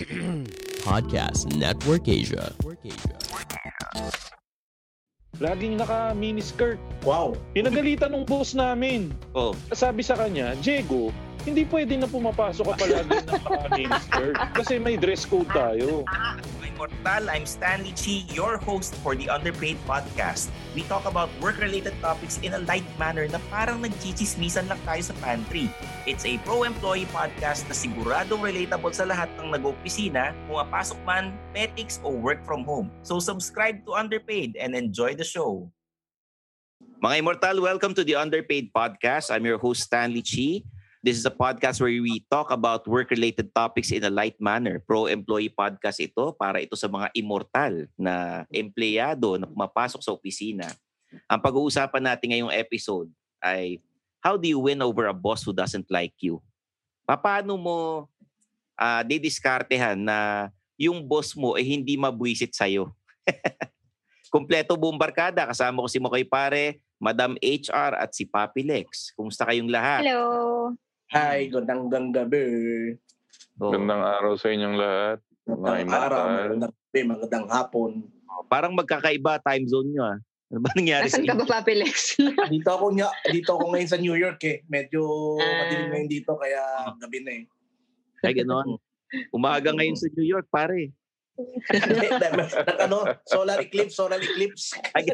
Podcast Network Asia. Laging naka miniskirt. Wow. Pinagalitan ng boss namin. Oh. Sabi sa kanya, Diego, hindi pwede na pumapasok ka palagi ng naka miniskirt kasi may dress code tayo. Mortal, I'm Stanley Chi, your host for the Underpaid Podcast. We talk about work-related topics in a light manner na parang nagchichismisan lang tayo sa pantry. It's a pro-employee podcast na siguradong relatable sa lahat ng nag-opisina, pumapasok man, petics, o work from home. So subscribe to Underpaid and enjoy the show. Mga Immortal, welcome to the Underpaid Podcast. I'm your host, Stanley Chi. This is a podcast where we talk about work-related topics in a light manner. Pro-employee podcast ito para ito sa mga immortal na empleyado na pumapasok sa opisina. Ang pag-uusapan natin ngayong episode ay how do you win over a boss who doesn't like you? Paano mo uh, didiskartehan na yung boss mo ay hindi mabwisit sa'yo? Kompleto buong barkada. Kasama ko si Mokoy Pare, Madam HR at si Papi Lex. Kumusta kayong lahat? Hello. Hi, gandang gabi. Oh. Gandang araw sa inyong lahat. Mga Magandang araw, immortal. magandang gabi, magandang hapon. Parang magkakaiba time zone nyo ah. Ano ba nangyari sa Nasaan ka ba? Papi Lex? Dito ako nga, dito ako ngayon sa New York eh. Medyo Ah. madilim ngayon dito kaya gabi na eh. Ay, ganon. Umaga ngayon sa New York, pare. Nag ano, solar eclipse, solar eclipse. Ay,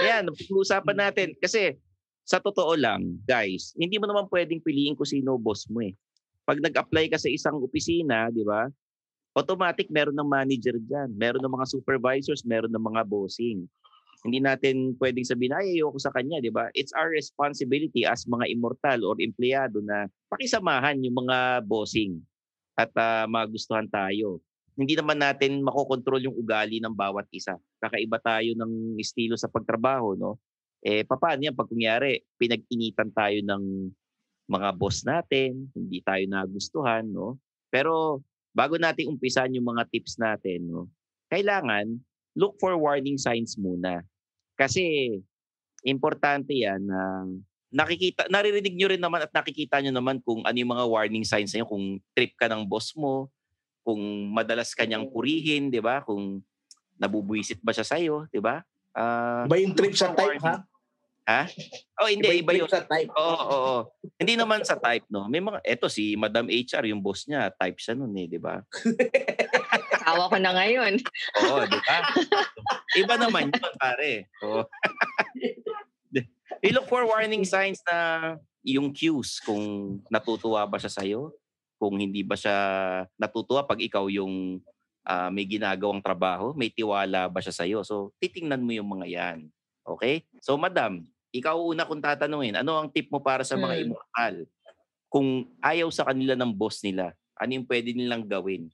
Ayan, pag-uusapan natin. Kasi sa totoo lang, guys, hindi mo naman pwedeng piliin kung sino boss mo eh. Pag nag-apply ka sa isang opisina, di ba? Automatic meron ng manager dyan. Meron ng mga supervisors, meron ng mga bossing. Hindi natin pwedeng sabihin, ay, ayoko sa kanya, di ba? It's our responsibility as mga immortal or empleyado na pakisamahan yung mga bossing at ah, magustuhan tayo. Hindi naman natin makokontrol yung ugali ng bawat isa. Kakaiba tayo ng estilo sa pagtrabaho, no? Eh, paano yan? Pag kunyari, pinag-initan tayo ng mga boss natin, hindi tayo nagustuhan, no? Pero bago natin umpisan yung mga tips natin, no? Kailangan look for warning signs muna. Kasi importante yan na nakikita naririnig nyo rin naman at nakikita nyo naman kung ano yung mga warning signs niyo kung trip ka ng boss mo, kung madalas kanyang purihin, 'di ba? Kung nabubuisit ba siya sa iyo, 'di ba? Ah, Iba yung trip sa type ha? Ha? Oh, hindi iba, yung yun. sa type. Oo, oo, oo. Hindi naman sa type, no. May mga eto si Madam HR, yung boss niya, type siya noon eh, 'di ba? Tawa ko na ngayon. Oo, di ba? Iba naman yun, pare. Oo. We look for warning signs na yung cues kung natutuwa ba siya sa'yo, kung hindi ba siya natutuwa pag ikaw yung ah, may ginagawang trabaho, may tiwala ba siya sa'yo. So, titingnan mo yung mga yan. Okay? So, madam, ikaw una kung tatanungin, ano ang tip mo para sa mga Hmm. immortal? Kung ayaw sa kanila ng boss nila, ano yung pwede nilang gawin?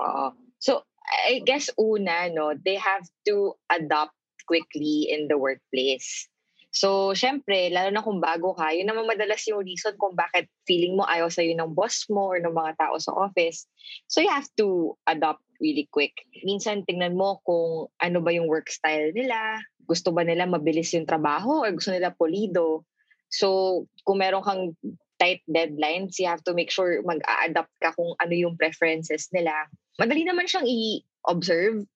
Oo. So, I guess una, no, they have to adopt quickly in the workplace. So, syempre, lalo na kung bago ka, yun naman madalas yung reason kung bakit feeling mo ayaw sa'yo ng boss mo or ng mga tao sa office. So, you have to adopt really quick. Minsan, tingnan mo kung ano ba yung work style nila. Gusto ba nila mabilis yung trabaho or gusto nila polido? So, kung meron kang tight deadlines, you have to make sure mag-a-adapt ka kung ano yung preferences nila. Madali naman siyang i-observe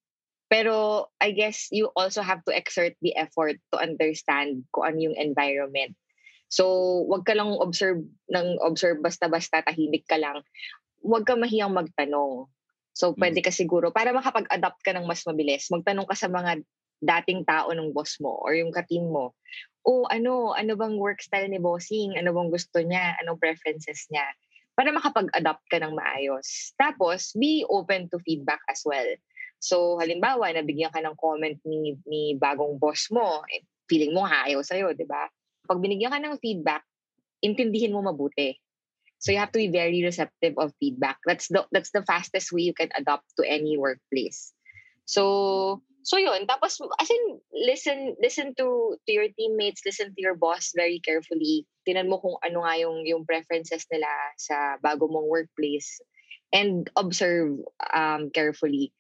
pero I guess you also have to exert the effort to understand kung ano yung environment. So, wag ka lang observe ng observe basta-basta tahimik ka lang. Wag ka mahiyang magtanong. So, pwede ka siguro, para makapag-adapt ka ng mas mabilis, magtanong ka sa mga dating tao ng boss mo or yung ka-team mo. O ano, ano bang work style ni bossing? Ano bang gusto niya? Anong preferences niya? Para makapag-adapt ka ng maayos. Tapos, be open to feedback as well. So, halimbawa, nabigyan ka ng comment ni, ni bagong boss mo, eh, feeling mo ayaw sa'yo, di ba? Pag binigyan ka ng feedback, intindihin mo mabuti. So you have to be very receptive of feedback. That's the that's the fastest way you can adopt to any workplace. So so yun. Tapos as in listen listen to to your teammates, listen to your boss very carefully. Tinan mo kung ano nga yung yung preferences nila sa bago mong workplace and observe um carefully.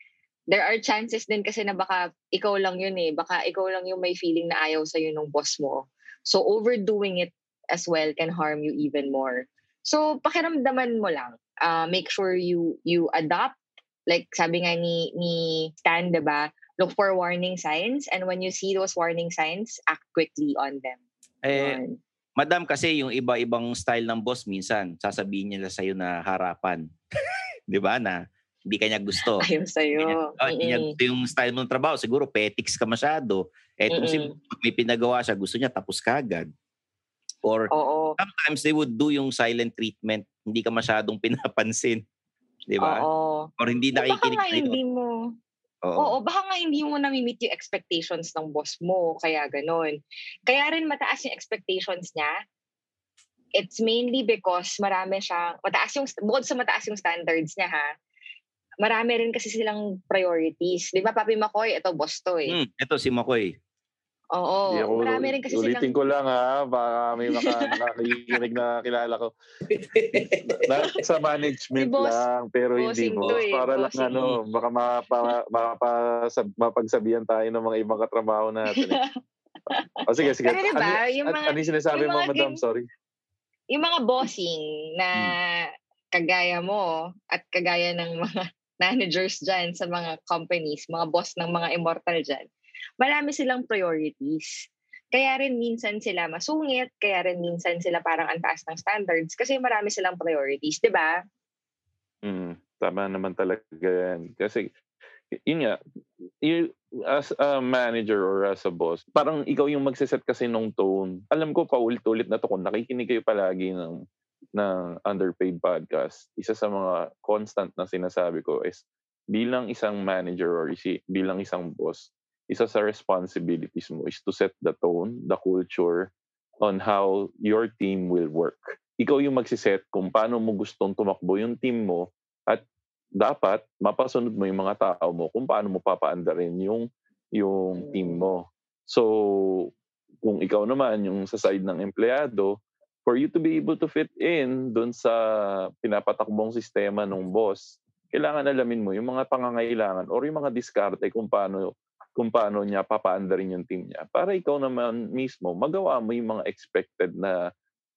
There are chances din kasi na baka ikaw lang yun eh. Baka ikaw lang yung may feeling na ayaw sa'yo ng boss mo. So overdoing it as well can harm you even more. So pakiramdaman mo lang. Uh, make sure you you adapt. Like sabi nga ni ni Stan, 'di ba? Look for warning signs and when you see those warning signs, act quickly on them. Eh, madam kasi yung iba-ibang style ng boss minsan sasabihin nila sa na harapan. 'Di ba na hindi kanya gusto. Ayaw sa'yo. Oh, hindi niya gusto yung style mo ng trabaho. Siguro petics ka masyado. Etong si may pinagawa siya, gusto niya tapos kagad. Or Oo. sometimes they would do yung silent treatment. Hindi ka masyadong pinapansin. Di ba? Oo. Or hindi nakikinig nga sa'yo. hindi mo, Oo. oo, baka nga hindi mo na-meet yung expectations ng boss mo, kaya ganun. Kaya rin mataas yung expectations niya. It's mainly because marami siya, mataas yung, bukod sa mataas yung standards niya ha, marami rin kasi silang priorities. Di ba, Papi Makoy, ito boss to eh. Hmm, ito si Makoy. Oo, ako, marami rin kasi ulitin silang... ko lang ha, baka may maka, nakakikinig na kilala ko. na, sa management Si boss- lang, pero hindi mo. eh, Para lang ano, baka mapa, mapasab, mapagsabihan tayo ng mga ibang katrabaho natin. Eh. O sige, sige. Pero diba, ano, yung mga- ano yung sinasabi yung mo, madam? Sorry. yung mga bossing na Hmm. kagaya mo at kagaya ng mga managers dyan sa mga companies, mga boss ng mga immortal dyan, marami silang priorities. Kaya rin minsan sila masungit, kaya rin minsan sila parang ang ng standards kasi marami silang priorities, di ba? Mm, tama naman talaga yan. Kasi, yun nga, you, as a manager or as a boss, parang ikaw yung magsiset kasi ng tone. Alam ko, paulit-ulit na to kung nakikinig kayo palagi ng, ng underpaid podcast. Isa sa mga constant na sinasabi ko is, bilang isang manager or isi, bilang isang boss, isa sa responsibilities mo is to set the tone, the culture, on how your team will work. Ikaw yung magsiset kung paano mo gustong tumakbo yung team mo at dapat mapasunod mo yung mga tao mo kung paano mo papaandarin yung yung team mo. So, kung ikaw naman yung sa side ng empleyado, for you to be able to fit in doon sa pinapatakbong sistema ng boss, kailangan alamin mo yung mga pangangailangan or yung mga diskarte kung paano kung paano niya papaandarin yung team niya para ikaw naman mismo magawa mo yung mga expected na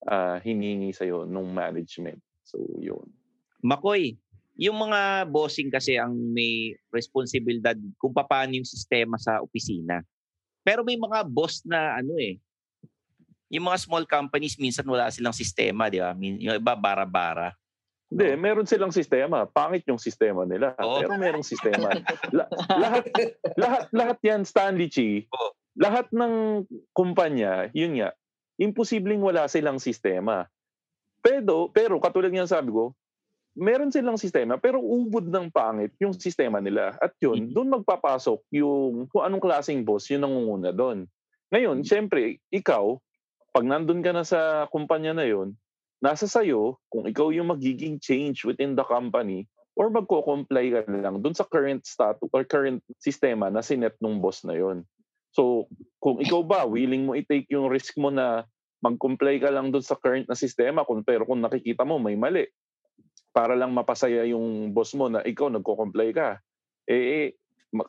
uh, hinihingi sa'yo nung management. So, yun. Makoy, yung mga bossing kasi ang may responsibilidad kung paano yung sistema sa opisina. Pero may mga boss na ano eh, yung mga small companies minsan wala silang sistema, di ba? Yung iba bara-bara. Hindi, meron silang sistema. Pangit yung sistema nila. Oo. Pero merong sistema. La- lahat, lahat, lahat yan, Stanley Chi, Oo. lahat ng kumpanya, yun nga, imposibleng wala silang sistema. Pero, pero katulad nga sabi ko, meron silang sistema, pero ubod ng pangit yung sistema nila. At yun, doon magpapasok yung kung anong klaseng boss, yun nangunguna doon. Ngayon, syempre, ikaw, pag nandun ka na sa kumpanya na yun, nasa sayo kung ikaw yung magiging change within the company or magko-comply ka lang dun sa current status or current sistema na sinet nung boss na yon. So, kung ikaw ba, willing mo i-take yung risk mo na mag-comply ka lang doon sa current na sistema, kung, pero kung nakikita mo may mali, para lang mapasaya yung boss mo na ikaw nagko-comply ka, eh, eh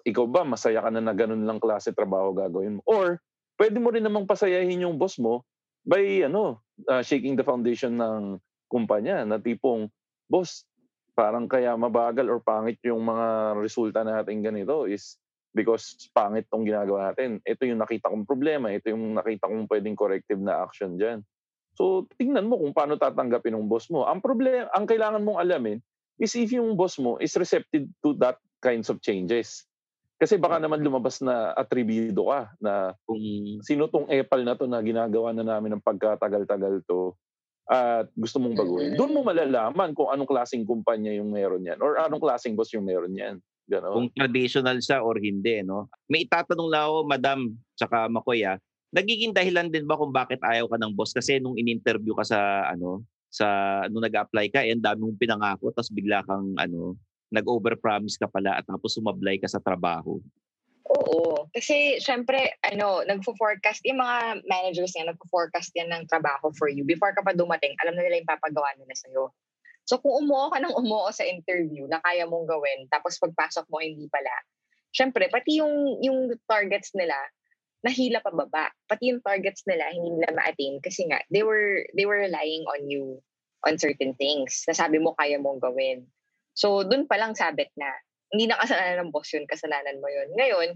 ikaw ba masaya ka na na ganun lang klase trabaho gagawin mo? Or, pwede mo rin namang pasayahin yung boss mo by ano, uh, shaking the foundation ng kumpanya na tipong, boss, parang kaya mabagal or pangit yung mga resulta natin ganito is because pangit tong ginagawa natin. Ito yung nakita kong problema, ito yung nakita kong pwedeng corrective na action dyan. So, tingnan mo kung paano tatanggapin ng boss mo. Ang problema, ang kailangan mong alamin is if yung boss mo is receptive to that kinds of changes. Kasi baka naman lumabas na atributo ka na kung sino tong epal na to na ginagawa na namin ng pagkatagal-tagal to at gusto mong baguhin, doon mo malalaman kung anong klaseng kumpanya yung meron yan or anong klaseng boss yung meron yan. Ganon. Kung traditional siya or hindi, no? May itatanong lang ako, Madam, tsaka Makoya, nagiging dahilan din ba kung bakit ayaw ka ng boss? Kasi nung in-interview ka sa, ano, sa, nung nag-apply ka, eh, dami mong pinangako, tapos bigla kang, ano, nag-overpromise ka pala at tapos sumablay ka sa trabaho. Oo. Kasi, syempre, ano, nagfo-forecast, yung mga managers niya, nagfo-forecast yan ng trabaho for you. Before ka pa dumating, alam na nila yung papagawa nila sa'yo. So, kung umuo ka ng umuo sa interview na kaya mong gawin, tapos pagpasok mo, hindi pala, syempre, pati yung, yung targets nila, nahila pa baba. Pati yung targets nila, hindi nila ma-attain kasi nga, they were, they were relying on you on certain things. Nasabi mo, kaya mong gawin. So, dun pa lang sabit na hindi na kasalanan ng boss yun, kasalanan mo yun. Ngayon,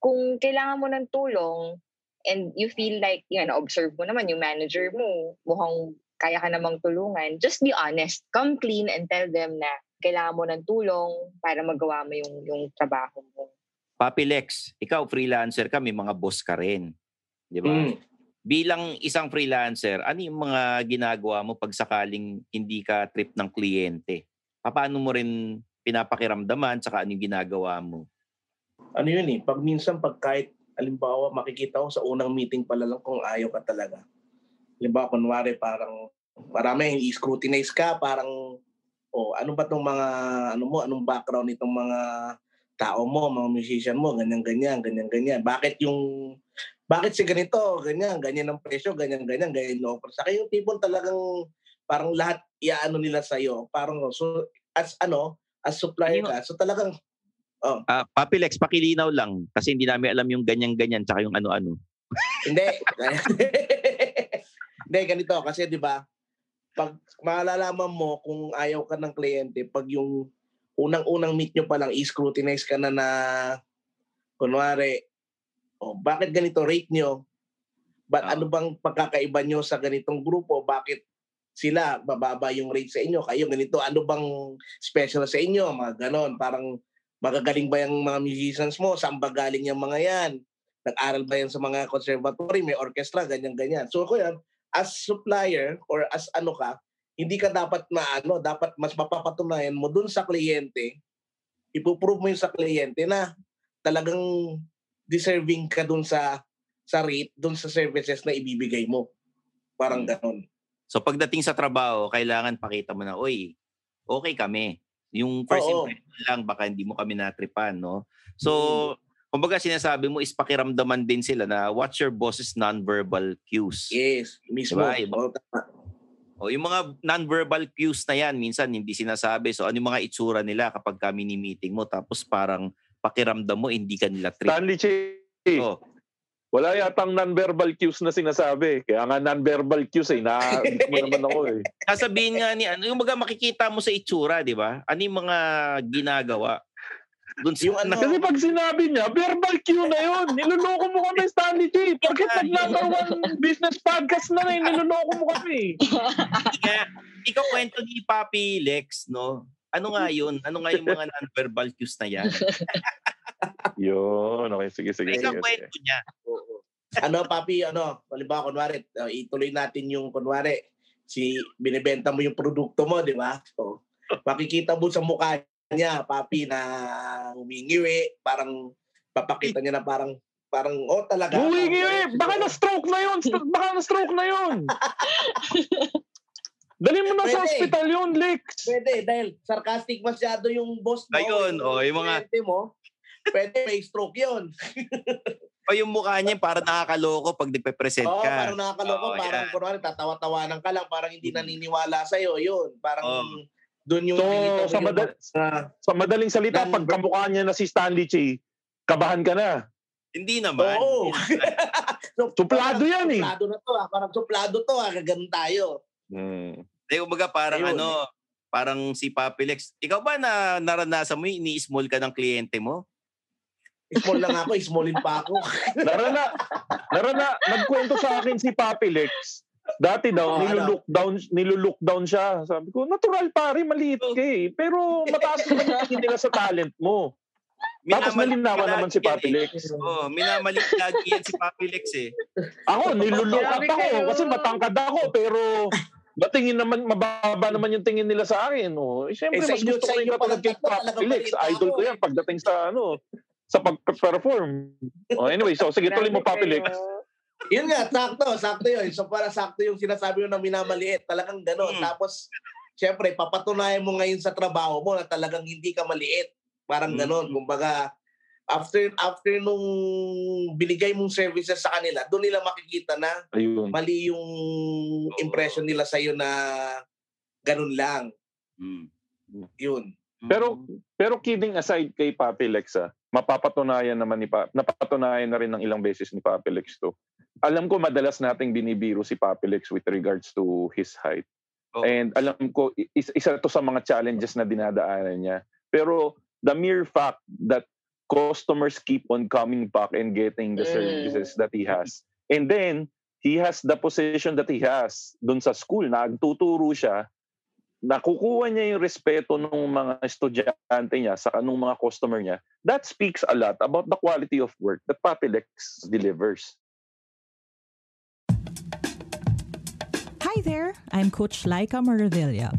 kung kailangan mo ng tulong and you feel like, yan, observe mo naman yung manager mo, mukhang kaya ka namang tulungan, just be honest. Come clean and tell them na kailangan mo ng tulong para magawa mo yung, yung trabaho mo. Papi Lex, ikaw freelancer ka, may mga boss ka rin. Di ba? Mm. Bilang isang freelancer, ano yung mga ginagawa mo pag sakaling hindi ka trip ng kliyente? Paano mo rin pinapakiramdaman saka ano yung ginagawa mo? Ano yun eh, pag minsan pag kahit alimbawa makikita ko sa unang meeting pala lang kung ayaw ka talaga. Halimbawa, kunwari parang marami i-scrutinize ka, parang oh, ano ba tong mga ano mo, anong background nitong mga tao mo, mga musician mo, ganyan ganyan, ganyan ganyan. Bakit yung bakit si ganito, ganyan, ganyan ang presyo, ganyan ganyan, ganyan no. Sa kayo yung tipong talagang parang lahat iaano nila sa iyo. Parang so as ano, as supplier ka. So talagang Oh. Uh, Papi Lex, pakilinaw lang kasi hindi namin alam yung ganyan-ganyan tsaka yung ano-ano. hindi. hindi, ganito. Kasi di ba, pag malalaman mo kung ayaw ka ng kliyente, pag yung unang-unang meet nyo pa lang, i-scrutinize ka na na, kunwari, oh, bakit ganito rate nyo? But oh. ano bang pagkakaiba nyo sa ganitong grupo? Bakit sila, bababa yung rate sa inyo, kayo ganito, ano bang special sa inyo, mga ganon, parang magagaling ba yung mga musicians mo, saan ba galing yung mga yan, nag-aral ba yan sa mga conservatory, may orchestra, ganyan-ganyan. So ako yan, as supplier or as ano ka, hindi ka dapat na ano, dapat mas mapapatunayan mo dun sa kliyente, ipuprove mo yung sa kliyente na talagang deserving ka dun sa sa rate, dun sa services na ibibigay mo. Parang hmm. ganon. So pagdating sa trabaho, kailangan pakita mo na, oy, okay kami. Yung first Oo. impression lang, baka hindi mo kami natripan, no? So, mm. kumbaga sinasabi mo is pakiramdaman din sila na what's your boss's non-verbal cues. Yes, mismo. Diba? Iba, o yung mga non-verbal cues na yan, minsan hindi sinasabi. So ano yung mga itsura nila kapag kami ni meeting mo tapos parang pakiramdam mo hindi ka nila trip. Stanley Chi. Oh. Wala yatang non-verbal cues na sinasabi. Kaya nga non-verbal cues eh. Na mo naman ako eh. Sasabihin nga ni ano, yung mga makikita mo sa itsura, di ba? Ano yung mga ginagawa? Dun sa, yung ano, kasi pag sinabi niya, verbal cue na yun. Niloloko mo kami, Stanley G. Bakit nag number one business podcast na rin, niloloko mo kami. Kaya, ikaw kwento ni Papi Lex, no? Ano nga yun? Ano nga yung mga non-verbal cues na yan? Yun, okay. Sige, sige. Isang sige, kwento niya. ano, papi, ano, halimbawa, kunwari, uh, ituloy natin yung, kunwari, si, binibenta mo yung produkto mo, di ba? So, makikita mo sa mukha niya, papi, na humingiwi, parang papakita niya na parang parang oh talaga. Humingiwi! Baka na-stroke na yun! Baka na-stroke na yun! Dali mo na Pwede. sa hospital yun, Lex. Pwede, dahil sarcastic masyado yung boss mo. Ayun, o, oh, yung mga... mo, pwede may stroke yun. O yung mukha niya parang nakakaloko pag nagpe-present Oo, ka. parang nakakaloko. Oo, parang yan. kunwari tatawa-tawanan ka lang. Parang hindi naniniwala sa'yo. Yun. Parang Oo. doon yung... So, sa, madal- mga- sa madaling salita, Dan- pag kamukha niya na si Stanley Chi, kabahan ka na. Hindi naman. Oo. so, Suplado yan eh. Suplado na to ah. Parang suplado to ah. Kaganon tayo. Hmm. Hindi, kumbaga parang Ayun. ano, parang si Papi Lex. Ikaw ba na naranasan mo, yung ini-small ka ng kliyente mo? Small lang ako. Smallin pa ako. Narana, narana, nagkwento sa akin si Papi Lex. Dati daw, Oo, ano? niluluck down, siya. Sabi ko, natural pare, maliit ka eh. Pero mataas naman yung tingin nila sa talent mo. Tapos lagi naman si Papi eh. Lex. Oo, minamalik lagi yan si Papi Lex eh. Ako, niluluck up ako kasi matangkad ako. Pero batingin naman, mababa naman yung tingin nila sa akin. Oh. Eh, Siyempre, Eh, mas gusto ko pala katulad kay Papi Lex. Idol ko yan pagdating sa ano sa pag-perform. Oh, anyway, so sige, tuloy mo Papi Lex. Yun nga, sakto. Sakto yun. So para sakto yung sinasabi mo na minamaliit. Talagang gano'n. Mm. Tapos, syempre, papatunayan mo ngayon sa trabaho mo na talagang hindi ka maliit. Parang Mm. gano'n. Kumbaga, after after nung binigay mong services sa kanila, doon nila makikita na Ayun. mali yung impression nila sa'yo na ganun lang. Mm. Yun. Pero pero kidding aside kay Papi Lex ah, mapapatunayan naman ni pa, napapatunayan na rin ng ilang beses ni Papi Lex to. Alam ko madalas nating binibiro si Papi Lex with regards to his height. Oo. And alam ko is, isa to sa mga challenges na dinadaanan niya. Pero the mere fact that customers keep on coming back and getting the Mm. services that he has. And then he has the position that he has dun sa school, nagtuturo siya nakukuha niya yung respeto ng mga estudyante niya sa kanong mga customer niya, that speaks a lot about the quality of work that Papilex delivers. Hi there, I'm Coach Laika Maravilla.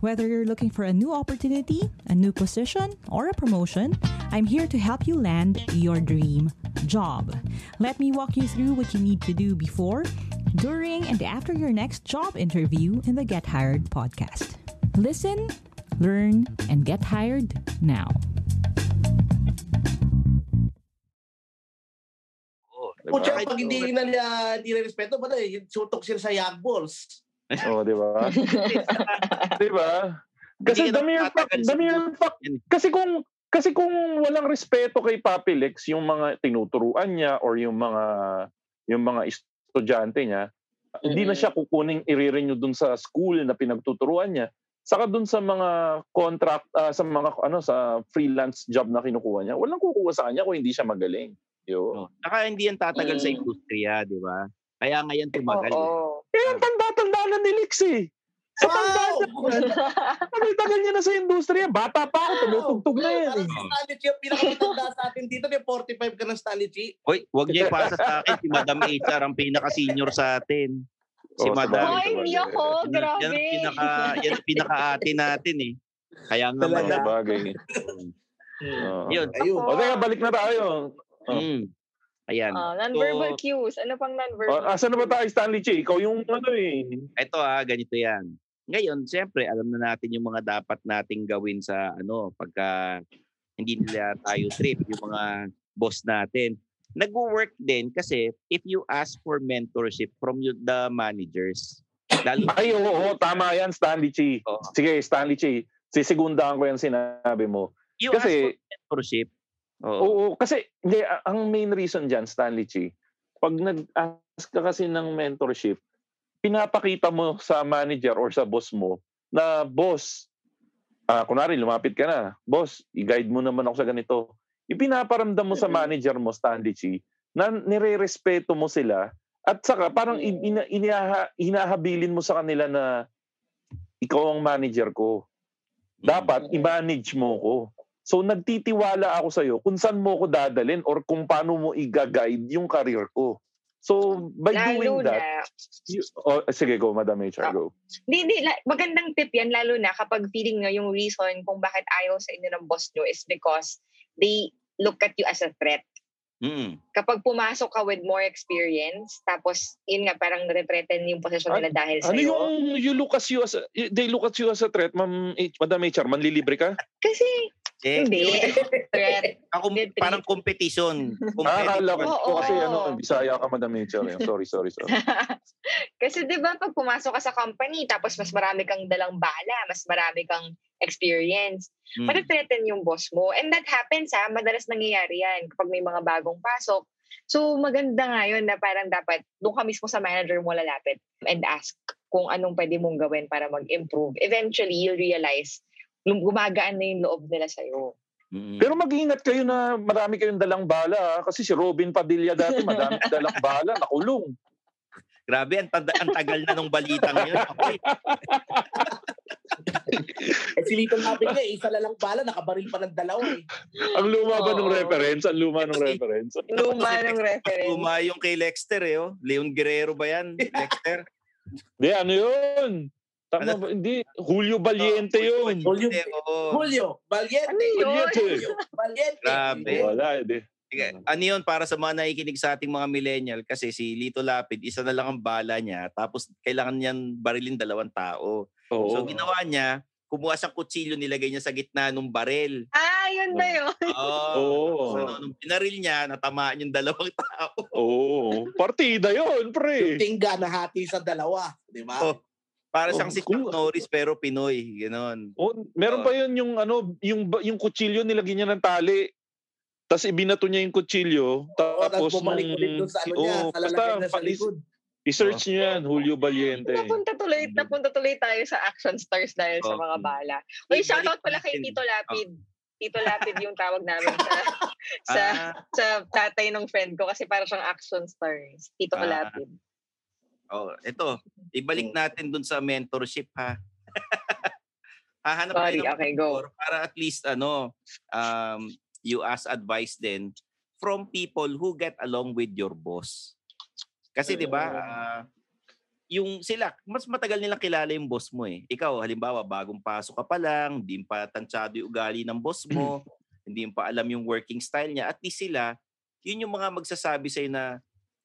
Whether you're looking for a new opportunity, a new position, or a promotion, I'm here to help you land your dream job. Let me walk you through what you need to do before, during, and after your next job interview in the Get Hired podcast. Listen, learn, and get hired now. Oo. Diba? Kung tsaka pag hindi na nila hindi na respeto, bala, eh, sutok sila sa young balls. Oh, di ba? di ba? Kasi the mere fact, the mere fact, kasi kung kasi kung walang respeto kay Papilex, yung mga tinuturuan niya or yung mga yung mga estudyante niya, hindi na siya kukuning i-renew dun sa school na pinagtuturuan niya. Saka dun sa mga contract ah, sa mga ano sa freelance job na kinukuha niya, walang kukuha sa kanya kung hindi siya magaling. Yo. Oo. Saka hindi yan tatagal sa Mm. industriya, di ba? Kaya ngayon tumagal. Oo. Eh, ang tanda-tanda na ni Lex eh. Sa tanda niya, tagal-tagal niya na sa industriya. Bata pa ako, tumutugtog na yan. Parang Eh. si Stanley Chi, yung pinakamatanda sa atin dito, may 45 ka ng Stanley Chi. Hoy, wag niya ipasa sa akin. Si Madam HR ang pinaka-senior sa atin. Si Madam. Hoy, hindi ako. Yan, yan Grabe. ang pinaka, yan ang pinaka-ate natin eh. Kaya nga mga bagay. Oo. Yun. Ayun. O, teka, balik na tayo. Oh. Mm. Ayan. Ah, non-verbal So, cues. Ano pang non-verbal? asan na ba tayo, Stanley Chi? Ikaw yung ano eh. ito ah, ganito yan. Ngayon, siyempre, alam na natin yung mga dapat nating gawin sa ano, pagka hindi nila tayo trip, yung mga boss natin. Nag-work din kasi if you ask for mentorship from you, the managers, lalo Ay, oo, oo, tama yan, Stanley Chi. Oo. Sige, Stanley Chi. Sisigundaan ko yan sinabi mo. you Kasi- ask for mentorship, oo, Oo, kasi hindi, ang main reason dyan, Stanley Chi, pag nag-ask ka kasi ng mentorship, pinapakita mo sa manager or sa boss mo na, boss, ah kunwari lumapit ka na, boss, i-guide mo naman ako sa ganito. Ipinaparamdam mo sa manager mo, Stanley Chi, na nire-respeto mo sila at saka parang in- ina- inaha- hinahabilin mo sa kanila na ikaw ang manager ko. Dapat i-manage mo ko. So nagtitiwala ako sa iyo kung saan mo ko dadalin or kung paano mo i-guide yung career ko. So by doing Lalo that, na, you, oh, sige go Madam HR, Ah. go. Hindi, hindi. la- Magandang tip yan, lalo na kapag feeling nyo yung reason kung bakit ayaw sa inyo ng boss nyo is because they look at you as a threat. Mm. Kapag pumasok ka with more experience, tapos yun nga, parang nare-threaten yung posisyon nila dahil Ano sa'yo. yung you look as you as a, they look at you as a threat, Ma'am H, Madam HR, manlilibre ka? Kasi Hindi. Ako, parang competition. Ah, akala ko, ko kasi ano, Bisaya ka, Madam Mitchell. eh. Sorry, sorry, sorry. Kasi 'di ba pag pumasok ka sa company tapos mas marami kang dalang bala, mas marami kang experience, Mm. mm. yung boss mo. And that happens ha, madalas nangyayari yan kapag may mga bagong pasok. So maganda nga yun na parang dapat doon ka mismo sa manager mo lalapit and ask kung anong pwede mong gawin para mag-improve. Eventually, you'll realize gumagaan na yung loob nila sa'yo. Pero mag-ingat kayo na marami kayong dalang bala. ah. Kasi si Robin Padilla dati, madami dalang bala, nakulong. Grabe, ang, tanda- ang tagal na nung balitang yun. Okay. Eh, si Lito Lapid nga, isa lang bala, nakabaril pa ng dalawa eh. Ang luma ba ng Oo. reference? Ang luma ng Kasi- reference? Luma ng reference. Luma yung kay Lexter eh. Oh. Leon Guerrero ba yan? Lexter? Hindi, ano yun? Tama Ano? ba? Hindi. Julio Valiente yun. Julio, oo. Julio, Valiente. Ano yun? Valiente. Julio, Valiente. Grabe. Wala, hindi. Sige, Ano yun para sa mga nakikinig sa ating mga millennial kasi si Lito Lapid, isa na lang ang bala niya tapos kailangan niyan barilin dalawang tao. Oo. So ginawa niya, kumuha siyang kutsilyo, nilagay niya sa gitna ng barel. Ah, yun na yun. Oo. Oo. So, nung pinaril niya, natamaan yung dalawang tao. Oo. Partida yun, pre. Tingga na hati sa dalawa. Di ba? Oh, Para siyang Oh, si. Chuck Norris pero Pinoy. Ganon. Oh, meron pa yun yung ano, yung yung kutsilyo nilagyan niya ng tali. Tapos ibinato niya yung kutsilyo. Tapos Tapos bumalik ulit doon sa ano niya, Oo, sa basta niya sa likod. I-search niyo yan, Julio Valiente. Napunta tuloy, napunta tuloy tayo sa action stars dahil sa Oh. mga bala. Uy, shoutout pala kay. Tito Lapid. Tito Lapid yung tawag namin sa sa Ah, sa tatay ng friend ko kasi para siyang action stars. Tito Ah. Lapid. Oh, ito. Ibalik natin dun sa mentorship ha. Hahanap Sorry, tayo okay, go. para at least ano, um, you ask advice din from people who get along with your boss. Kasi 'di ba, ah, yung sila, mas matagal nilang kilala yung boss mo eh. Ikaw, halimbawa, bagong pasok ka pa lang, hindi pa tansyado yung ugali ng boss mo, hindi pa alam yung working style niya, at least sila, yun yung mga magsasabi sa'yo na,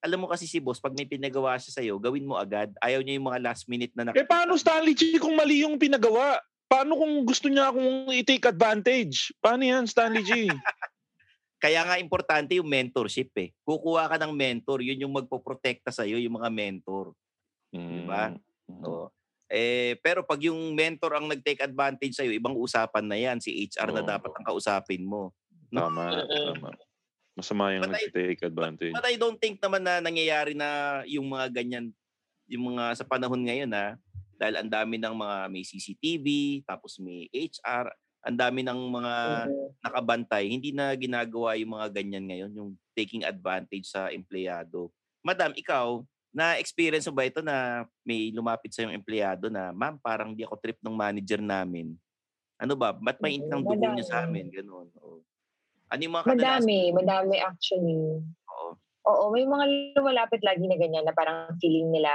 alam mo kasi si boss, pag may pinagawa siya sa'yo, gawin mo agad. Ayaw niya yung mga last minute na Eh paano Stanley G kung mali yung pinagawa? Paano kung gusto niya akong i-take advantage? Paano yan, Stanley G? Kaya nga importante yung mentorship eh. Kukuha ka ng mentor, yun yung magpoprotekta sa'yo, yung mga mentor. Di ba? Mm. Oo. Eh, pero pag yung mentor ang nag-take advantage sa'yo, ibang usapan na yan. Si HR na Oo. dapat ang kausapin mo. No? Tama, tama. Masama yung But I- nag-take advantage. But I don't think naman na nangyayari na yung mga ganyan, yung mga sa panahon ngayon ha, dahil ang dami ng mga may CCTV, tapos may HR, ang dami ng mga nakabantay, hindi na ginagawa yung mga ganyan ngayon, yung taking advantage sa empleyado. Madam, ikaw, na-experience mo ba ito na may lumapit sa yung empleyado na, ma'am, parang di ako trip ng manager namin. Ano ba? Ba't may init ng dugo niya sa amin? Ganun. Oo. Ano yung mga kadalasan? Madami, madami actually. Oo. Oo, may mga lumalapit lagi na ganyan na parang feeling nila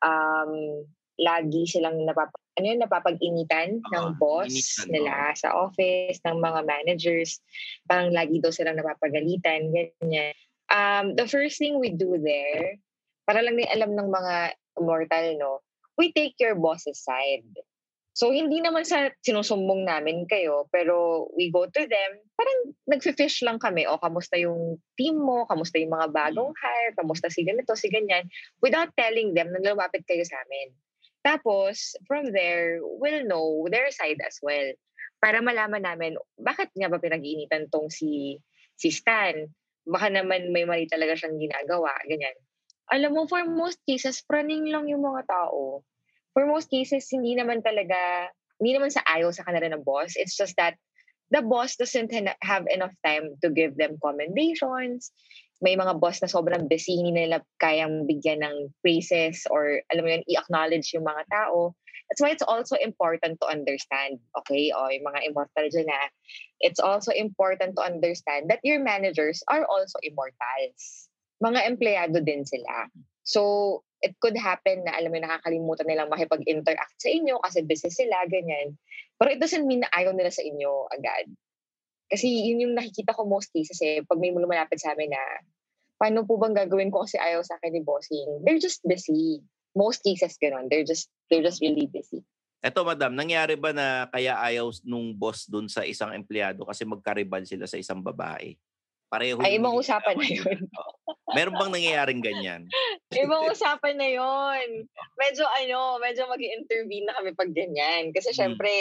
um, lagi silang napap ano yun, napapag-initan ng Oo, boss initan, nila sa office, ng mga managers. Parang lagi daw silang napapagalitan, ganyan. Um, the first thing we do there, para lang din alam ng mga immortal, no, we take your boss's side. So, hindi naman sa sinusumbong namin kayo, pero we go to them, parang nagfi-fish lang kami, o kamusta yung team mo, kamusta yung mga bagong hire, kamusta si ganito, si ganyan, without telling them na lumapit kayo sa amin. Tapos, from there, we'll know their side as well. Para malaman namin, bakit nga ba pinag-iinitan tong si, si Stan? Baka naman may mali talaga siyang ginagawa, ganyan. Alam mo, for most cases, praning lang yung mga tao. For most cases, hindi naman talaga, hindi naman sa ayaw sa kanila ng boss. It's just that the boss doesn't ha- have enough time to give them commendations. May mga boss na sobrang busy, hindi nila kayang bigyan ng praises or alam mo yun, i-acknowledge yung mga tao. That's why it's also important to understand, okay, o yung mga immortal dyan na, it's also important to understand that your managers are also immortals. Mga empleyado din sila. So, it could happen na, alam mo, nakakalimutan nilang makipag-interact sa inyo kasi busy sila, ganyan. Pero it doesn't mean na ayaw nila sa inyo agad. Kasi yun yung nakikita ko most cases eh, pag may lumalapit sa amin na, paano po bang gagawin ko kasi ayaw sa akin ni bossing? They're just busy. Most cases ganun. They're just, they're just really busy. Eto madam, nangyari ba na kaya ayaw nung boss dun sa isang empleyado kasi magkaribal sila sa isang babae? Pareho Ay, ibang usapan na yun. Meron bang nangyayaring ganyan? Ibang usapan na yon. Medyo ano, medyo mag intervene na kami pag ganyan. Kasi Hmm. syempre,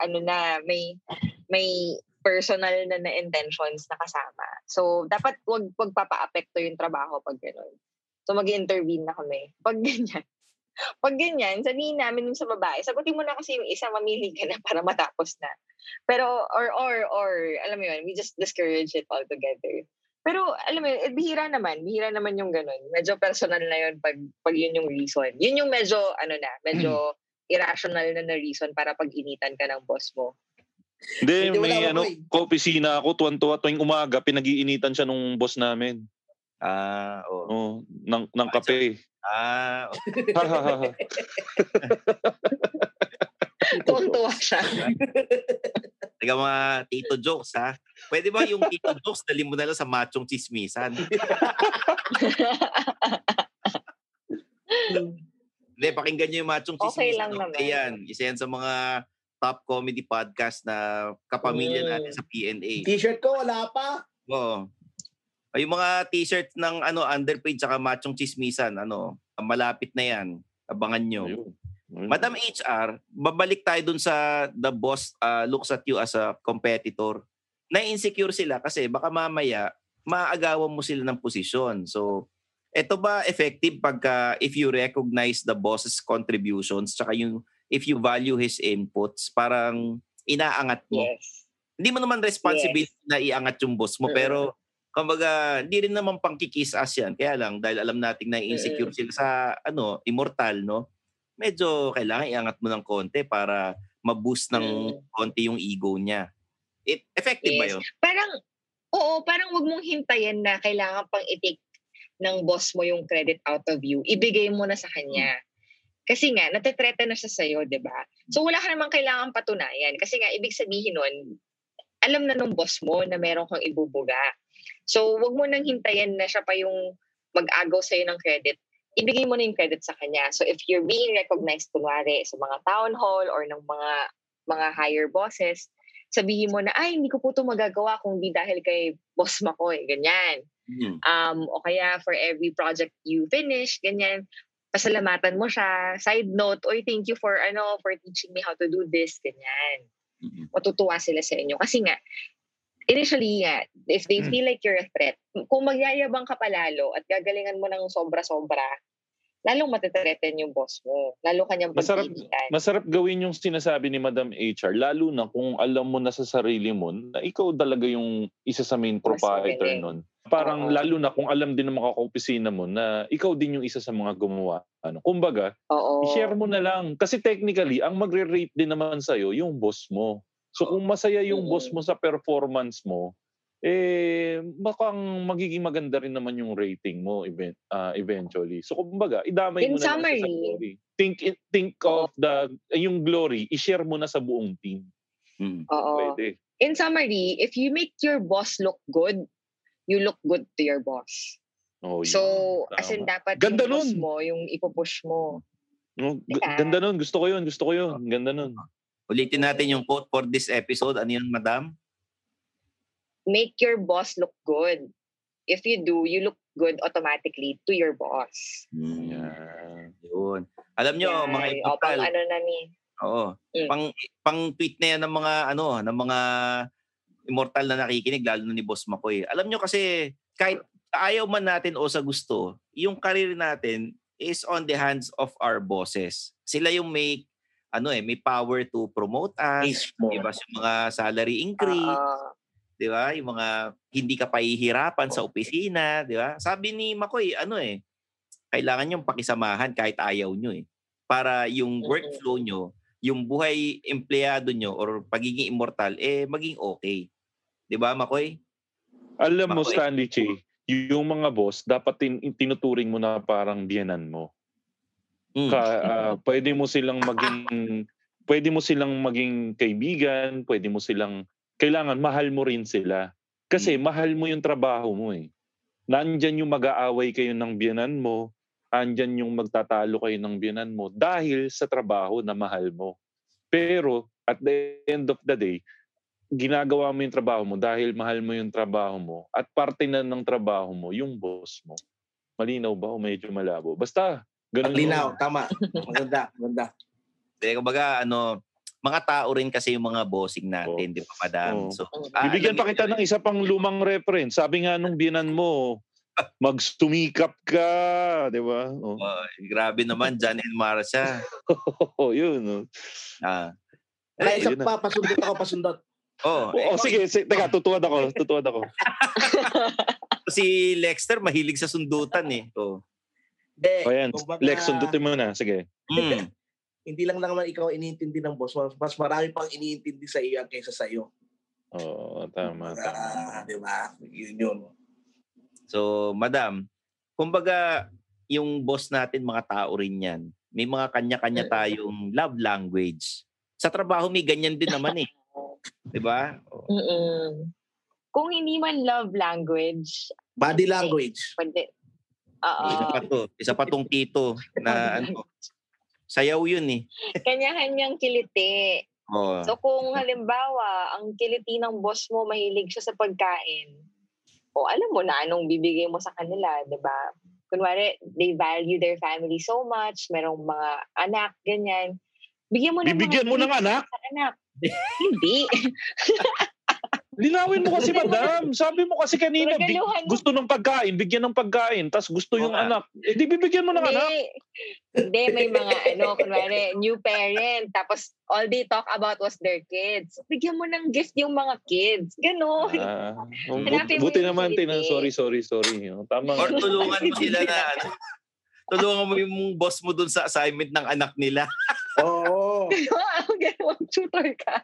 ano na, may may personal na na intentions na kasama. So, dapat wag wag papa-apekto yung trabaho pag gano'n. So, mag intervene na kami. Pag ganyan. Pag ganyan, sabihin namin yung sa babae, sagutin mo na kasi yung isa, mamili ka na para matapos na. Pero, or, or, or, alam mo yun, we just discourage it altogether. Pero, alam mo eh, bihira naman. Bihira naman yung ganun. Medyo personal na yun pag, pag yun yung reason. Yun yung medyo, ano na, medyo irrational na na reason para pag-initan ka ng boss mo. Hindi, may ako, ano, boy. ko-opisina ako, tuwan-tuwa tuwing umaga, pinag-iinitan siya nung boss namin. Ah, oo. Oh, ng, ng kape. Ah, Tuwang-tuwa siya. Taga mga tito jokes ha. Pwede ba yung tito jokes dali mo na lang sa machong chismisan? Hindi, pakinggan nyo yung machong chismisan. Okay lang naman. Yan. Isa yan sa mga top comedy podcast na kapamilya Mm. natin sa PNA. T-shirt ko, wala pa. Oo. O, Yung mga t-shirt ng ano underpaid saka machong chismisan, ano, malapit na yan. Abangan nyo. Ayun. Ayun. Madam HR, babalik tayo dun sa the boss uh, looks at you as a competitor. Na-insecure sila kasi baka mamaya maagawan mo sila ng posisyon. So, eto ba effective pagka if you recognize the boss's contributions tsaka yung if you value his inputs, parang inaangat mo. Yes. Hindi mo naman responsibility na iangat yung boss mo, Mm. pero kumbaga, hindi rin naman pang kikis ass yan. Kaya lang, dahil alam nating na insecure sila sa ano, immortal, no? Medyo kailangan iangat mo ng konti para ma-boost ng Mm. konti yung ego niya. It, effective ba Yes. yun? Parang, oo, parang wag mong hintayin na kailangan pang itik ng boss mo yung credit out of you. Ibigay mo na sa kanya. Kasi nga, natitreta na siya sa'yo, di ba? So, wala ka namang kailangan patunayan. Kasi nga, ibig sabihin nun, alam na nung boss mo na meron kang ibubuga. So, wag mo nang hintayin na siya pa yung mag-agaw sa'yo ng credit. Ibigay mo na yung credit sa kanya. So, if you're being recognized, kunwari, sa mga town hall or ng mga mga higher bosses, sabihin mo na, ay, hindi ko po ito magagawa kung di dahil kay Boss Makoy, ganyan. Hmm. Um, o kaya for every project you finish, ganyan, pasalamatan mo siya. Side note, oy, thank you for, ano, for teaching me how to do this, ganyan. Mhm. Matutuwa sila sa inyo. Kasi nga, initially, nga, if they feel like you're a threat, kung magyayabang ka palalo at gagalingan mo ng sobra-sobra, lalong matitreaten yung boss mo. Lalo kanyang Masarap, masarap gawin yung sinasabi ni Madam HR, lalo na kung alam mo na sa sarili mo na ikaw talaga yung isa sa main proprietor magaling. nun. Parang Oo. lalo na kung alam din ng mga kaopisina mo na ikaw din yung isa sa mga gumawa. Ano, kumbaga, Oo. i-share mo na lang. Kasi technically, ang magre-rate din naman sa'yo, yung boss mo. So kung masaya yung Mm. boss mo sa performance mo, eh, bakang magiging maganda rin naman yung rating mo event, ah, eventually. So kumbaga, idamay In mo na lang siya sa summary. glory. Think, think of the, yung glory, i-share mo na sa buong team. Hmm. Oo. Pwede. in summary, if you make your boss look good, you look good to your boss. Oh, So, yun. as in Tama. dapat Ganda yung boss nun. mo, yung ipupush mo. Oh, g- Diba? Ganda nun. Gusto ko yun. Gusto ko yun. Ganda nun. Ulitin natin yung quote for this episode. Ano yun, madam? Make your boss look good. If you do, you look good automatically to your boss. Hmm. Yan. Yun. Alam nyo, Yan. mga O, pang immortal, ano na ni. Oo. Mm. Pang pang tweet na yan ng mga ano, ng mga immortal na nakikinig lalo na ni Boss Makoy. Alam nyo kasi kahit ayaw man natin o sa gusto, yung career natin is on the hands of our bosses. Sila yung may ano eh, may power to promote us, Mismo. iba yung mga salary increase, Oo. 'di ba? Yung mga hindi ka pahihirapan sa opisina, 'di ba? Sabi ni Makoy, ano eh, kailangan yung pakisamahan kahit ayaw nyo eh. Para yung Mm-mm. workflow nyo, yung buhay empleyado nyo or pagiging immortal, eh maging okay. 'Di ba, Makoy? Alam mo, Makoy. Stanley Che, yung mga boss, dapat tin- tinuturing mo na parang biyanan mo. Mm. Ka, ah, pwede mo silang maging pwede mo silang maging kaibigan, pwede mo silang kailangan mahal mo rin sila. Kasi Mm. mahal mo yung trabaho mo eh. Nandyan yung mag-aaway kayo ng biyanan mo, andyan yung magtatalo kayo ng biyanan mo dahil sa trabaho na mahal mo. Pero at the end of the day, ginagawa mo yung trabaho mo dahil mahal mo yung trabaho mo at parte na ng trabaho mo yung boss mo. Malinaw ba o medyo malabo? Basta, ganun. Linaw, tama. Maganda, maganda. Eh, kumbaga, ano, mga tao rin kasi yung mga bossing natin, di ba, madam? Oo. So, Bibigyan pa kita ng isa pang lumang reference. Sabi nga nung binan mo, magstumikap ka, di ba? Oh. Oh, grabe naman, John and Marcia. Oo, yun. oh. Ah. Ay, Eh, isa pa, pasundot ako, pasundot. Oh, Oo, sige, sige, teka, tutuwad ako, tutuwad ako. si Lexter mahilig sa sundutan eh. Oh. Hindi, O yan, kumbaga, Lex, sundutin mo na, sige. Mm. Hindi lang naman ikaw iniintindi ng boss. Mas, mas marami pang iniintindi sa iyo kaysa sa iyo. Oo, tama, tama. Ah, di ba? Yun yun. So, madam, kumbaga, yung boss natin, mga tao rin yan. May mga kanya-kanya tayong love language. Sa trabaho, may ganyan din naman eh. Di ba? Oh. Mm-mm. Kung hindi man love language, Body language. pwede. Oo. Isa pa to. Isa pa tong tito na ano, sayaw yun eh. Kanya-kanyang kiliti. Oh. So kung halimbawa, ang kiliti ng boss mo mahilig siya sa pagkain, o alam mo na anong bibigay mo sa kanila, di ba? Kunwari, they value their family so much, merong mga anak, ganyan. Bigyan mo ng Bibigyan mo ng anak? anak. Hindi. Linawin mo kasi, madam. Sabi mo kasi kanina, big, gusto ng pagkain, bigyan ng pagkain, tas gusto yung nga. anak. Eh, di bibigyan mo ng anak. Hindi. May mga ano, kunwari, new parent, tapos all they talk about was their kids. Bigyan mo ng gift yung mga kids. Ganon. Ah, bu- Hanapin mo buti naman, kiliti. tina, sorry, sorry, sorry. Oh, Tama. Or nga. tulungan mo sila na ano, tulungan mo yung boss mo dun sa assignment ng anak nila. Oo. Ganon, tutor ka.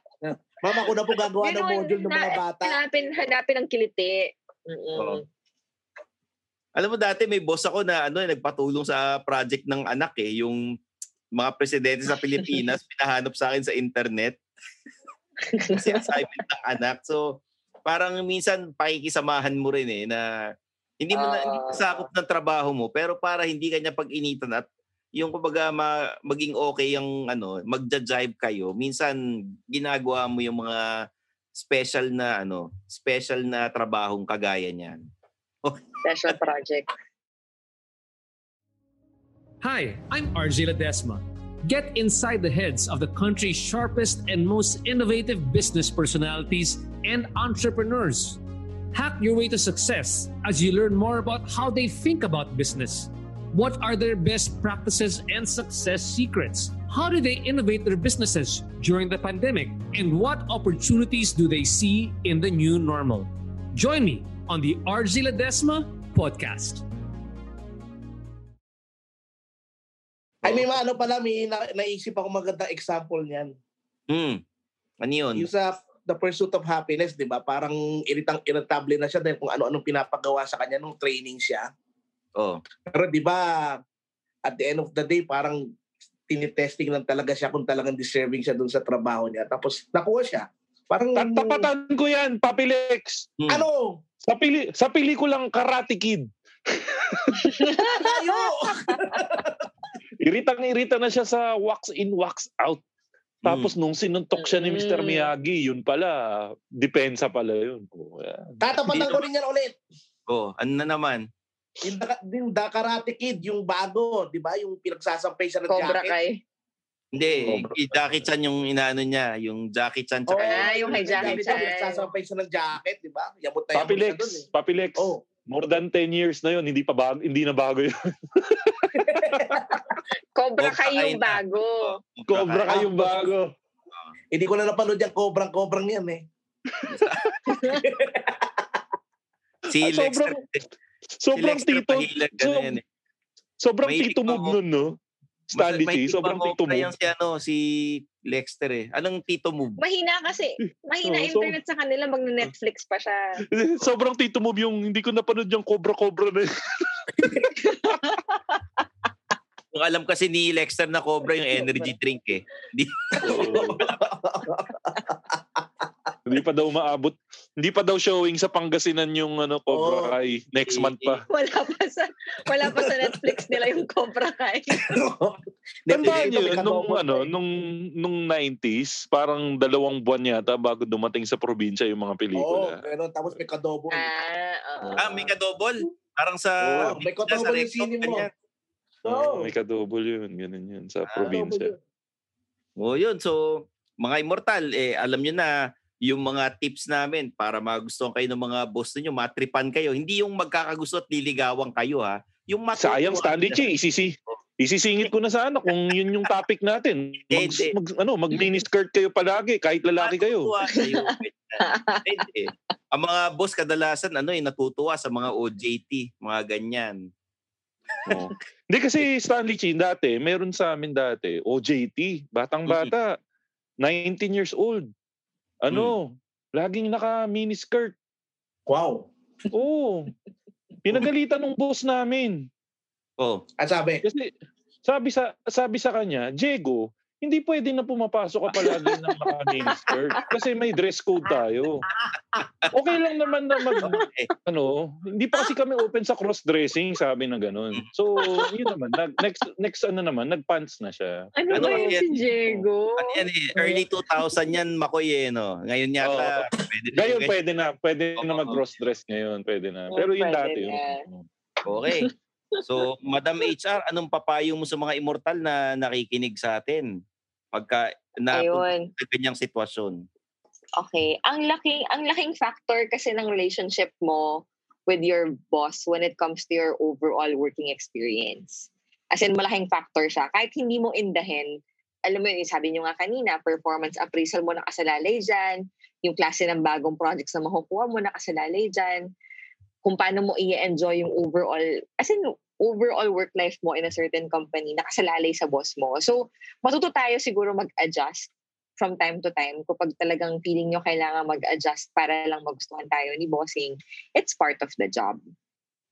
Mama ko na po gagawa ng module ng mga bata. Hanapin, hanapin ang kiliti. Mm-mm. Oo. Alam mo dati may boss ako na ano eh, nagpatulong sa project ng anak eh, yung mga presidente sa Pilipinas pinahanap sa akin sa internet. Kasi assignment ng anak. So parang minsan pakikisamahan mo rin eh na hindi mo na hindi Ah. sakop ng trabaho mo pero para hindi kanya pag-initan at yung kumbaga ma, maging okay yung ano, magja-jive kayo. Minsan ginagawa mo yung mga special na ano, special na trabahong kagaya niyan. Special project. Hi, I'm RJ Ledesma. Get inside the heads of the country's sharpest and most innovative business personalities and entrepreneurs. Hack your way to success as you learn more about how they think about business. What are their best practices and success secrets? How do they innovate their businesses during the pandemic? And what opportunities do they see in the new normal? Join me on the RJ Ledesma podcast. Ay, may ano pala, may na, naisip ako magandang example niyan. Hmm. Ano yun? Yung sa The Pursuit of Happiness, di ba? Parang iritang irritable na siya dahil kung ano-anong pinapagawa sa kanya nung training siya. Oh. Pero di ba, at the end of the day, parang tinitesting lang talaga siya kung talagang deserving siya dun sa trabaho niya. Tapos nakuha siya. Parang... Tatapatan ko yan, Papi Lex. Hmm. Ano? Sa, pili, sa pelikulang Karate Kid. Tayo! Iritang-irita na siya sa wax in, wax out. Tapos nung sinuntok siya ni Mr. Mm. Miyagi, yun pala, depensa pala yun. Oh, yan. Tatapatan ko rin yan ulit. Oh, ano na naman? Yung, yung The Karate Kid, yung bago, di ba? Yung pinagsasampay siya ng Cobra jacket. Kai. Hindi, Cobra. kay Jackie Chan yung inaano niya, yung Jackie Chan tsaka Oo, yung... Ah, yung kay Jackie Chan. Pinagsasampay siya ng jacket, di ba? Yamot na yamot siya dun eh. Papi Lex. Oh. More than 10 years na yun, hindi pa bago, hindi na bago yun. Cobra Kai Kai yung na. bago. Cobra kayong bago. Hindi ko na napanood yung kobrang-kobrang yan eh. Si Ah, Lexter, sobrang- Sobrang tito, so- na eh. sobrang May tito move mo. nun, no? Stanley May T, sobrang tito move. si, ano, si Lexter eh. Anong tito move? Mahina kasi. Mahina Oh, so- internet sa kanila. Mag-Netflix pa siya. sobrang tito move yung hindi ko napanood yung Cobra-Cobra na yun. Yung alam kasi ni Lexter na Cobra yung energy drink eh. Hindi pa daw maabot Hindi pa daw showing sa Pangasinan yung ano Cobra Kai. Next month pa. Wala pa sa wala pa sa Netflix nila yung Cobra Kai. Tandaan niyo, yun, nung, ano, nung, nung 90s, parang dalawang buwan yata bago dumating sa probinsya yung mga Oo, pelikula. pero tapos may kadobo. Ah, oo. Ah, may kadobol. Parang sa Oo, may sa kadobol yung sine mo. Oo, may kadouble yun. Ganun yun sa probinsya. O yun, so mga immortal, eh, alam nyo na yung mga tips namin para magustuhan kayo ng mga boss ninyo, matripan kayo. Hindi yung magkakagusto at liligawan kayo ha. Yung matutuwa- Sayang Stanley Chi, isisi. Isisingit ko na sana kung yun yung topic natin. Mag, mag, ano, mag mini skirt kayo palagi kahit lalaki kayo. Kayo. Ang mga boss kadalasan ano eh natutuwa sa mga OJT, mga ganyan. Oo. Hindi kasi Stanley Chi, dati, meron sa amin dati, OJT, batang bata, 19 years old. Ano, laging naka mini skirt. Wow. Oo. Pinagalitan ng boss namin. Oh. At sabi? Kasi sabi sa sabi sa kanya, Diego, hindi pwede na pumapasok ka palagi ng naka-mini skirt kasi may dress code tayo. Okay lang naman na mag, ano, hindi pa kasi kami open sa cross-dressing, sabi na ganun. So, yun naman, nag, next, next ano naman, nag-pants na siya. Ano, ba yun si Diego? Ano yan eh, early 2000 yan Makoy eh, no? Ngayon yata, pwede na Ngayon pwede na, pwede na mag-cross-dress ngayon, pwede na. Pero yun dati yun. Okay. So, Madam HR, anong papayo mo sa mga immortal na nakikinig sa atin? Pagka na sa ganyang sitwasyon. Okay. Ang laking ang laking factor kasi ng relationship mo with your boss when it comes to your overall working experience. As in, malaking factor siya. Kahit hindi mo indahin, alam mo yun, sabi nyo nga kanina, performance appraisal mo nakasalalay dyan, yung klase ng bagong projects na makukuha mo nakasalalay dyan, kung paano mo i-enjoy yung overall, as in, overall work life mo in a certain company, nakasalalay sa boss mo. So, matuto tayo siguro mag-adjust from time to time kapag talagang feeling nyo kailangan mag-adjust para lang magustuhan tayo ni bossing, it's part of the job.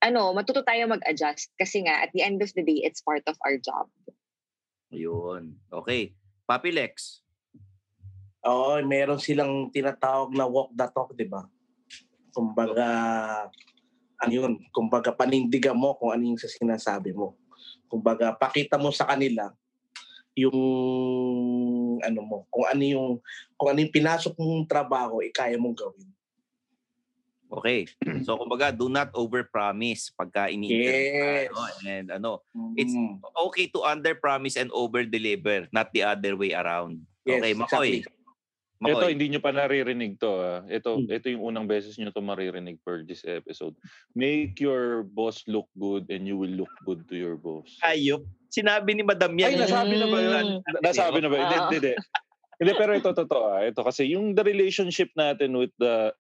Ano, matuto tayo mag-adjust kasi nga at the end of the day, it's part of our job. Ayun. Okay. Papi Lex. Oo, meron silang tinatawag na walk the talk, di ba? Kumbaga, ano yun, kumbaga panindigan mo kung ano yung sa sinasabi mo. Kumbaga, pakita mo sa kanila yung ano mo, kung ano yung kung ano yung pinasok mong trabaho, eh, kaya mong gawin. Okay. So, kumbaga, do not overpromise pagka ini Yes. Ano, and ano, it's Mm. okay to underpromise and overdeliver, not the other way around. Yes, okay, Makoy. exactly. Ito, Makoy. hindi nyo pa naririnig to. ah. Ito, Hmm. ito yung unang beses nyo to maririnig for this episode. Make your boss look good and you will look good to your boss. Ayop. Sinabi ni Madam yan. Ay, nasabi na ba yun? Nasabi na ba? Hindi, Ah. hindi, hindi. Hindi, pero ito totoo. ah. Ito kasi yung the relationship natin with the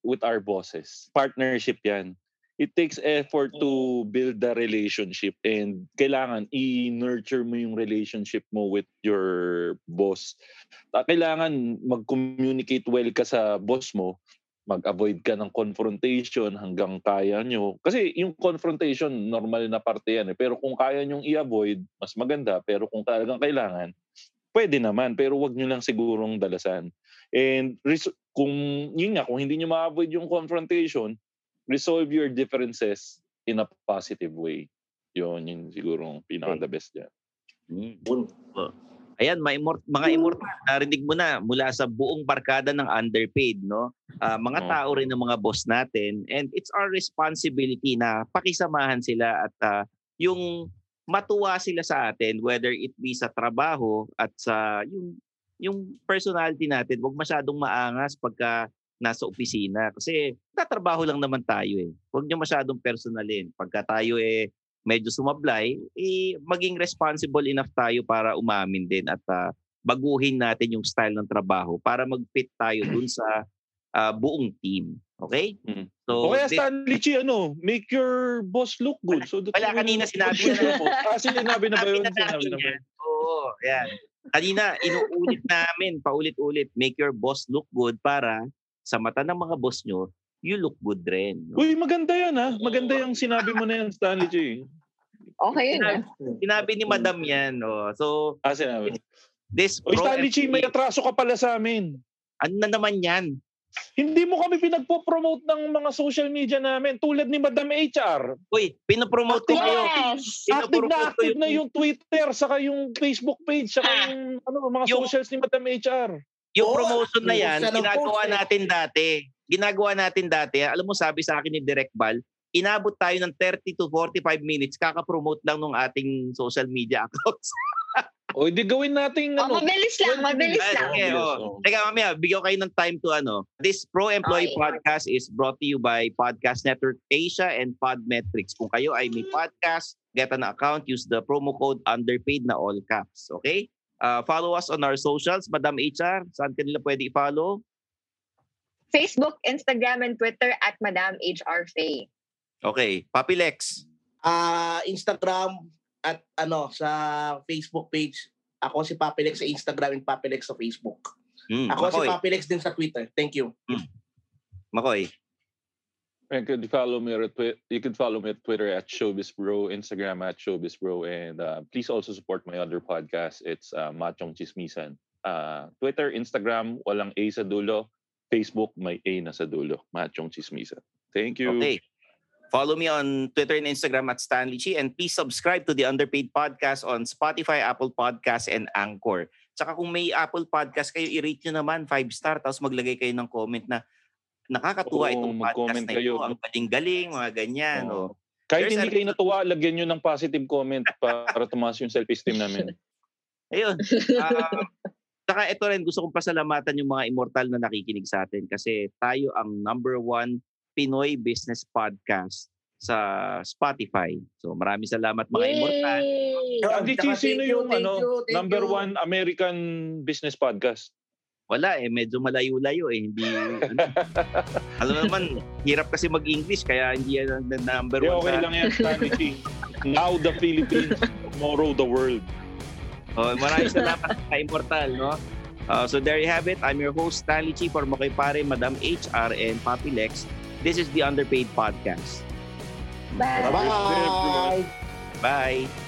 with our bosses, partnership yan. It takes effort to build the relationship and kailangan i-nurture mo yung relationship mo with your boss. Ah, Kailangan mag-communicate well ka sa boss mo, mag-avoid ka ng confrontation hanggang kaya nyo. Kasi yung confrontation, normal na parte yan. Eh. Pero kung kaya nyong i-avoid, mas maganda. Pero kung talagang kailangan, pwede naman. Pero wag nyo lang sigurong dalasan. And res- kung, yun nga, kung hindi nyo ma-avoid yung confrontation, resolve your differences in a positive way. Yun, yun siguro pinaka the best dyan. Oh. Ayan, mga, immort- mga immortal, narinig mo na mula sa buong barkada ng underpaid, no? Ah, mga Oo. tao rin ng mga boss natin and it's our responsibility na pakisamahan sila at ah, yung matuwa sila sa atin whether it be sa trabaho at sa yung yung personality natin, wag masyadong maangas pagka nasa opisina kasi tatrabaho lang naman tayo eh. Huwag niyo masyadong personalin. Pagka tayo eh medyo sumablay, eh, maging responsible enough tayo para umamin din at ah, baguhin natin yung style ng trabaho para mag-fit tayo dun sa ah, buong team. Okay? o So, kaya this- Stanley Chi, ano, make your boss look good. So that wala, kanina sinabi na. ah, sinabi na ba yun? Sinabi na Sinabi natin na ba yan. Oo, yan. Kanina, inuulit namin, paulit-ulit, make your boss look good para sa mata ng mga boss nyo, you look good rin. no? Uy, maganda yan ha. Maganda yung sinabi mo na yan, Stanley Chi. Okay yun ah. Sinabi ni Madam yan. Oh. So, ah, sinabi. This Uy, Stanley Chi, may atraso ka pala sa amin. Ano na naman yan? Hindi mo kami pinagpo-promote ng mga social media namin tulad ni Madam HR. Uy, pinopromote ko kayo. Yes! Active na active na yung Twitter, saka yung Facebook page, saka Ah. yung ano, mga Yung- socials ni Madam HR. Yung Oo, promotion na yan, ginagawa post eh. natin dati. Ginagawa natin dati. Alam mo, sabi sa akin ni Direct Bal, inabot tayo ng 30 to 45 minutes kaka-promote lang ng ating social media accounts. O, hindi gawin natin Oh, ano. mabilis lang, 20 mabilis lang. Okay, oh. oh. Teka, mamaya, bigyan kayo ng time to ano. This Pro Employee Okay. Podcast is brought to you by Podcast Network Asia and Podmetrics. Kung kayo ay may podcast, get an account, use the promo code underpaid na all caps. Okay? Uh, follow us on our socials. Madam HR, saan kanila pwede i-follow? Facebook, Instagram, and Twitter at Madam HR Faye. Okay. Papi Lex. Ah, Instagram at ano sa Facebook page. Ako si Papilex sa Instagram and Papilex sa Facebook. Hmm, Ako si Makoy. Papilex din sa Twitter. Thank you. Makoy. You could follow me at twi- you could follow me at Twitter at showbizbro, Instagram at showbizbro, and uh, please also support my other podcast. It's uh, Machong Chismisan. Uh, Twitter, Instagram, walang A sa dulo. Facebook, may A na sa dulo. Machong Chismisan. Thank you. Okay. Follow me on Twitter and Instagram at Stanley Chi and please subscribe to the Underpaid Podcast on Spotify, Apple Podcast, and Anchor. Tsaka kung may Apple Podcast kayo, i-rate nyo naman 5 star tapos maglagay kayo ng comment na nakakatuwa Oo, itong podcast mag-comment na kayo. ito. Ang galing-galing, mga ganyan. Oo. Oh. Kahit There's hindi a- kayo natuwa, lagyan nyo ng positive comment para tumaas yung self-esteem namin. Ayun. Ah, Saka ito rin, gusto kong pasalamatan yung mga immortal na nakikinig sa atin kasi tayo ang number one Pinoy business podcast sa Spotify. So maraming salamat mga immortal. Yay! Di, thank sino yung ano, number you. one American business podcast? Wala eh, medyo malayo-layo eh. Hindi, ano, alam naman, hirap kasi mag-English kaya hindi yan ang number one. okay sa- lang yan, Stanley Chi. Now the Philippines, tomorrow the world. Oh, maraming salamat sa Immortal, no? Uh, so there you have it. I'm your host, Stanley Chi, for Makoy Pare, Madam HR, and Papi Lex. This is the Underpaid Podcast. Bye. Bye. Bye!